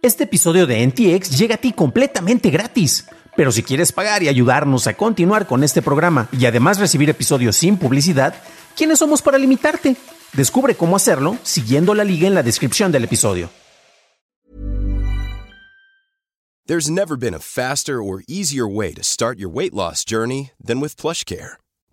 Este episodio de NTX llega a ti completamente gratis. Pero si quieres pagar y ayudarnos a continuar con este programa y además recibir episodios sin publicidad, ¿quiénes somos para limitarte? Descubre cómo hacerlo siguiendo la liga en la descripción del episodio. There's never been a faster or easier way to start your weight loss journey than with PlushCare.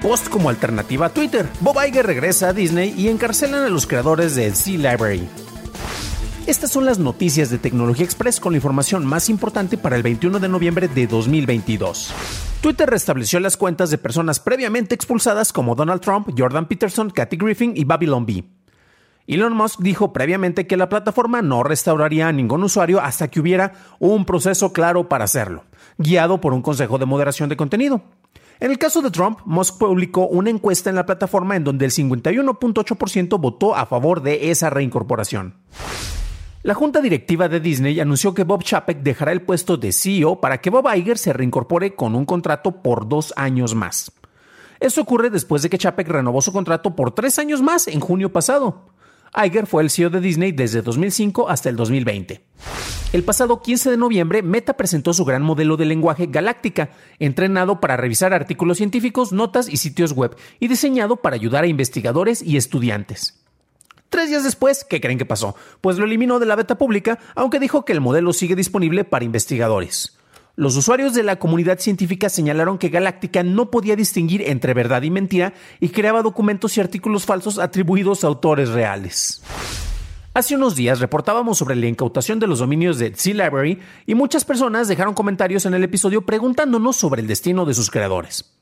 Post como alternativa a Twitter. Bob Iger regresa a Disney y encarcelan a los creadores de Sea Library. Estas son las noticias de Tecnología Express con la información más importante para el 21 de noviembre de 2022. Twitter restableció las cuentas de personas previamente expulsadas como Donald Trump, Jordan Peterson, Kathy Griffin y Babylon B. Elon Musk dijo previamente que la plataforma no restauraría a ningún usuario hasta que hubiera un proceso claro para hacerlo, guiado por un consejo de moderación de contenido. En el caso de Trump, Musk publicó una encuesta en la plataforma en donde el 51.8% votó a favor de esa reincorporación. La junta directiva de Disney anunció que Bob Chapek dejará el puesto de CEO para que Bob Iger se reincorpore con un contrato por dos años más. Eso ocurre después de que Chapek renovó su contrato por tres años más en junio pasado. Iger fue el CEO de Disney desde 2005 hasta el 2020. El pasado 15 de noviembre, Meta presentó su gran modelo de lenguaje Galáctica, entrenado para revisar artículos científicos, notas y sitios web, y diseñado para ayudar a investigadores y estudiantes. Tres días después, ¿qué creen que pasó? Pues lo eliminó de la beta pública, aunque dijo que el modelo sigue disponible para investigadores. Los usuarios de la comunidad científica señalaron que Galáctica no podía distinguir entre verdad y mentira y creaba documentos y artículos falsos atribuidos a autores reales. Hace unos días reportábamos sobre la incautación de los dominios de Sea Library y muchas personas dejaron comentarios en el episodio preguntándonos sobre el destino de sus creadores.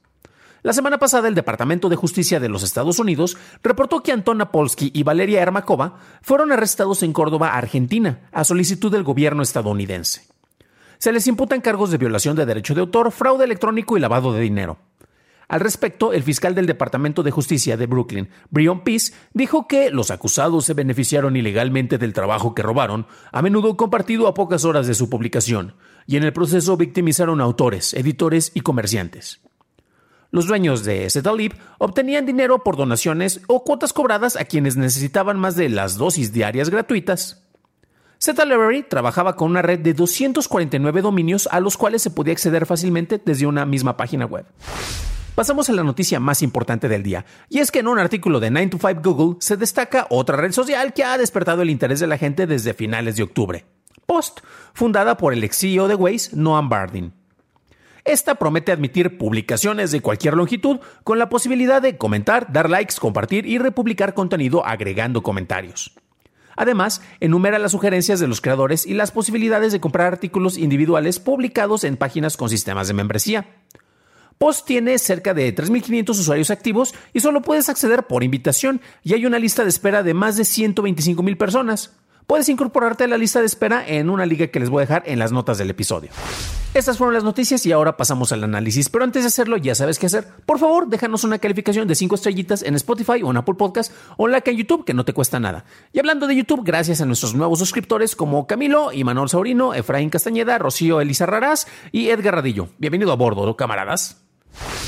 La semana pasada, el Departamento de Justicia de los Estados Unidos reportó que Anton Napolsky y Valeria Ermakova fueron arrestados en Córdoba, Argentina, a solicitud del gobierno estadounidense. Se les imputan cargos de violación de derecho de autor, fraude electrónico y lavado de dinero. Al respecto, el fiscal del Departamento de Justicia de Brooklyn, Brion Peace, dijo que los acusados se beneficiaron ilegalmente del trabajo que robaron, a menudo compartido a pocas horas de su publicación, y en el proceso victimizaron a autores, editores y comerciantes. Los dueños de Zetalib obtenían dinero por donaciones o cuotas cobradas a quienes necesitaban más de las dosis diarias gratuitas. Library trabajaba con una red de 249 dominios a los cuales se podía acceder fácilmente desde una misma página web. Pasamos a la noticia más importante del día, y es que en un artículo de 9 to 5 Google se destaca otra red social que ha despertado el interés de la gente desde finales de octubre. Post, fundada por el ex CEO de Waze, Noam Bardin. Esta promete admitir publicaciones de cualquier longitud con la posibilidad de comentar, dar likes, compartir y republicar contenido agregando comentarios. Además, enumera las sugerencias de los creadores y las posibilidades de comprar artículos individuales publicados en páginas con sistemas de membresía. Post tiene cerca de 3.500 usuarios activos y solo puedes acceder por invitación y hay una lista de espera de más de 125.000 personas. Puedes incorporarte a la lista de espera en una liga que les voy a dejar en las notas del episodio. Estas fueron las noticias y ahora pasamos al análisis. Pero antes de hacerlo, ya sabes qué hacer. Por favor, déjanos una calificación de 5 estrellitas en Spotify o en Apple Podcast o que en YouTube, que no te cuesta nada. Y hablando de YouTube, gracias a nuestros nuevos suscriptores como Camilo, Imanol Saurino, Efraín Castañeda, Rocío Elisa Raraz y Edgar Radillo. Bienvenido a bordo, camaradas.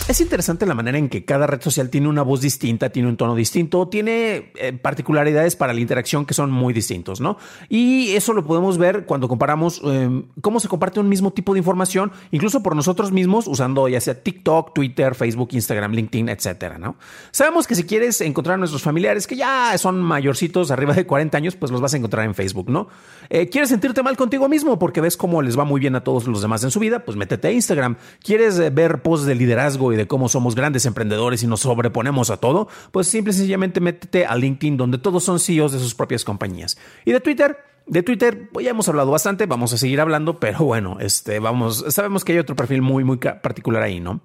Es interesante la manera en que cada red social tiene una voz distinta, tiene un tono distinto, tiene eh, particularidades para la interacción que son muy distintos, ¿no? Y eso lo podemos ver cuando comparamos em, cómo se comparte un mismo tipo de información, incluso por nosotros mismos, usando ya sea TikTok, Twitter, Facebook, Instagram, LinkedIn, etcétera, ¿no? Sabemos que si quieres encontrar a nuestros familiares que ya son mayorcitos, arriba de 40 años, pues los vas a encontrar en Facebook, ¿no? Eh, ¿Quieres sentirte mal contigo mismo porque ves cómo les va muy bien a todos los demás en su vida? Pues métete a Instagram. ¿Quieres eh, ver posts de liderazgo y de cómo somos grandes emprendedores y nos sobreponemos a todo, pues simple y sencillamente métete a LinkedIn donde todos son CEOs de sus propias compañías. Y de Twitter, de Twitter, pues ya hemos hablado bastante, vamos a seguir hablando, pero bueno, este, vamos, sabemos que hay otro perfil muy, muy particular ahí, ¿no?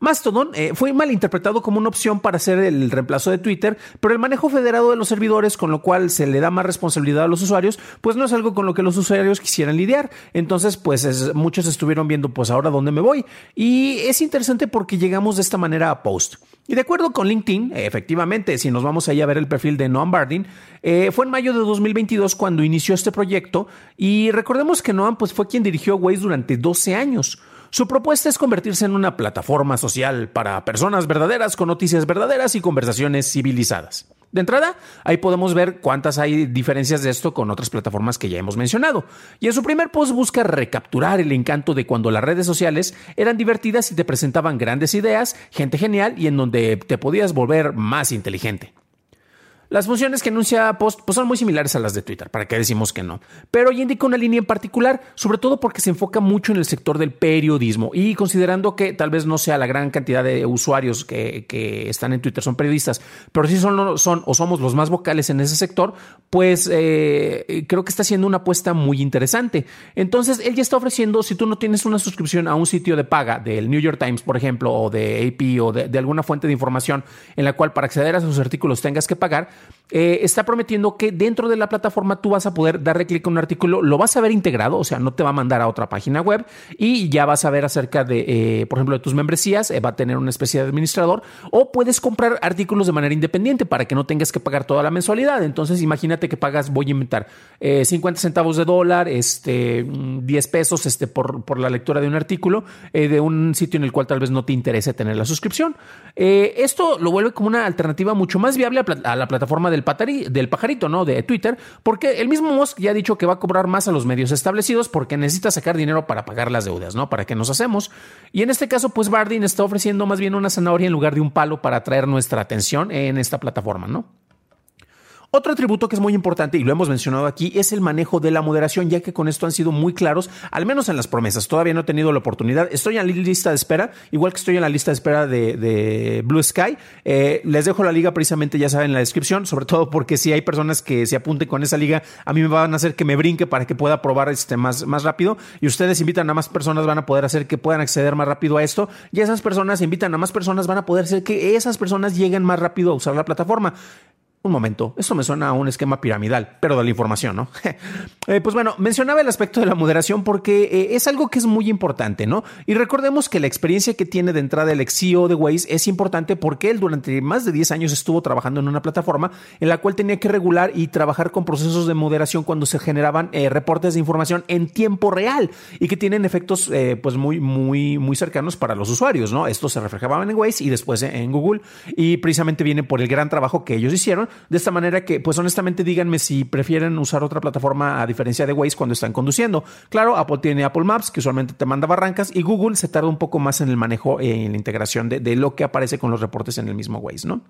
Mastodon eh, fue malinterpretado como una opción para hacer el reemplazo de Twitter, pero el manejo federado de los servidores, con lo cual se le da más responsabilidad a los usuarios, pues no es algo con lo que los usuarios quisieran lidiar. Entonces, pues muchos estuvieron viendo, pues ahora dónde me voy. Y es interesante porque llegamos de esta manera a Post. Y de acuerdo con LinkedIn, efectivamente, si nos vamos ahí a ver el perfil de Noam Bardin, eh, fue en mayo de 2022 cuando inició este proyecto y recordemos que Noam pues, fue quien dirigió Waze durante 12 años. Su propuesta es convertirse en una plataforma social para personas verdaderas con noticias verdaderas y conversaciones civilizadas. De entrada, ahí podemos ver cuántas hay diferencias de esto con otras plataformas que ya hemos mencionado. Y en su primer post busca recapturar el encanto de cuando las redes sociales eran divertidas y te presentaban grandes ideas, gente genial y en donde te podías volver más inteligente. Las funciones que anuncia Post pues, son muy similares a las de Twitter, para qué decimos que no. Pero ella indica una línea en particular, sobre todo porque se enfoca mucho en el sector del periodismo y considerando que tal vez no sea la gran cantidad de usuarios que, están en Twitter son periodistas, pero sí son, son o somos los más vocales en ese sector, pues eh, creo que está haciendo una apuesta muy interesante. Entonces, él ya está ofreciendo, si tú no tienes una suscripción a un sitio de paga del New York Times, por ejemplo, o de AP o de alguna fuente de información en la cual para acceder a sus artículos tengas que pagar, eh, está prometiendo que dentro de la plataforma tú vas a poder darle clic a un artículo, lo vas a ver integrado, o sea, no te va a mandar a otra página web y ya vas a ver acerca de, eh, por ejemplo, de tus membresías, eh, va a tener una especie de administrador o puedes comprar artículos de manera independiente para que no tengas que pagar toda la mensualidad. Entonces, imagínate que pagas, voy a inventar, 50 centavos de dólar, este, 10 pesos este, por, por la lectura de un artículo de un sitio en el cual tal vez no te interese tener la suscripción. esto lo vuelve como una alternativa mucho más viable a la plataforma forma del, del pajarito, ¿no? De Twitter, porque el mismo Musk ya ha dicho que va a cobrar más a los medios establecidos porque necesita sacar dinero para pagar las deudas, ¿no? ¿Para qué nos hacemos? Y en este caso, pues Bardin está ofreciendo más bien una zanahoria en lugar de un palo para atraer nuestra atención en esta plataforma, ¿no? Otro atributo que es muy importante y lo hemos mencionado aquí es el manejo de la moderación, ya que con esto han sido muy claros, al menos en las promesas. Todavía no he tenido la oportunidad. Estoy en la lista de espera, igual que estoy en la lista de espera de, Blue Sky. Eh, les dejo la liga precisamente, ya saben, en la descripción, sobre todo porque si hay personas que se apunten con esa liga, a mí me van a hacer que me brinque para que pueda probar este más, más rápido. Y ustedes invitan a más personas, van a poder hacer que puedan acceder más rápido a esto. Y esas personas invitan a más personas, van a poder hacer que esas personas lleguen más rápido a usar la plataforma. Un momento, eso me suena a un esquema piramidal, pero de la información, ¿no? Eh, pues bueno, mencionaba el aspecto de la moderación porque eh, es algo que es muy importante, ¿no? Y recordemos que la experiencia que tiene de entrada el ex CEO de Waze es importante porque él durante más de 10 años estuvo trabajando en una plataforma en la cual tenía que regular y trabajar con procesos de moderación cuando se generaban eh, reportes de información en tiempo real y que tienen efectos pues muy, muy, muy cercanos para los usuarios, ¿no? Esto se reflejaba en Waze y después en Google y precisamente viene por el gran trabajo que ellos hicieron de esta manera que, pues honestamente, díganme si prefieren usar otra plataforma a diferencia de Waze cuando están conduciendo. Claro, Apple tiene Apple Maps, que usualmente te manda barrancas, y Google se tarda un poco más en el manejo, en la integración de, de lo que aparece con los reportes en el mismo Waze, ¿no?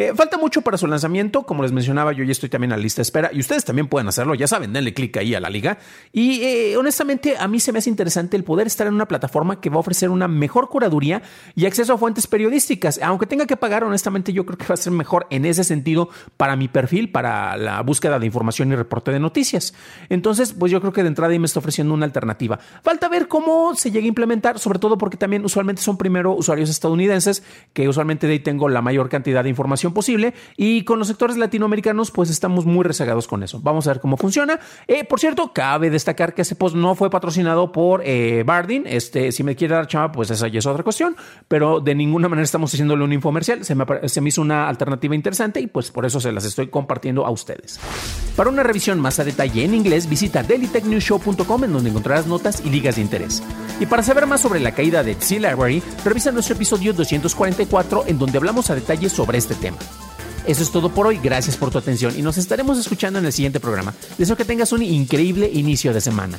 Eh, falta mucho para su lanzamiento, como les mencionaba, yo ya estoy también en la lista de espera y ustedes también pueden hacerlo, ya saben, denle clic ahí a la liga. Y eh, honestamente, a mí se me hace interesante el poder estar en una plataforma que va a ofrecer una mejor curaduría y acceso a fuentes periodísticas. Aunque tenga que pagar, honestamente, yo creo que va a ser mejor en ese sentido para mi perfil, para la búsqueda de información y reporte de noticias. Entonces, pues yo creo que de entrada ahí me está ofreciendo una alternativa. Falta ver cómo se llega a implementar, sobre todo porque también usualmente son primero usuarios estadounidenses, que usualmente de ahí tengo la mayor cantidad de información posible y con los sectores latinoamericanos pues estamos muy rezagados con eso. Vamos a ver cómo funciona. Eh, por cierto, cabe destacar que ese post no fue patrocinado por eh, Bardin. Este, si me quiere dar chava, pues esa ya es otra cuestión, pero de ninguna manera estamos haciéndole un infomercial. Se me, se me hizo una alternativa interesante y pues por eso se las estoy compartiendo a ustedes. Para una revisión más a detalle en inglés, visita dailytechnewshow.com en donde encontrarás notas y ligas de interés. Y para saber más sobre la caída de Sea Library, revisa nuestro episodio 244 en donde hablamos a detalle sobre este tema. Eso es todo por hoy, gracias por tu atención y nos estaremos escuchando en el siguiente programa. Deseo que tengas un increíble inicio de semana.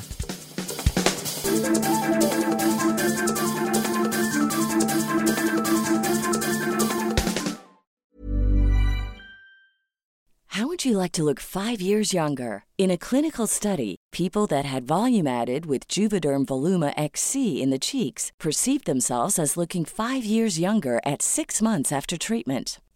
How would you like to look 5 years younger? In a clinical study, people that had volume added with Juvederm Voluma XC in the cheeks perceived themselves as looking 5 years younger at 6 months after treatment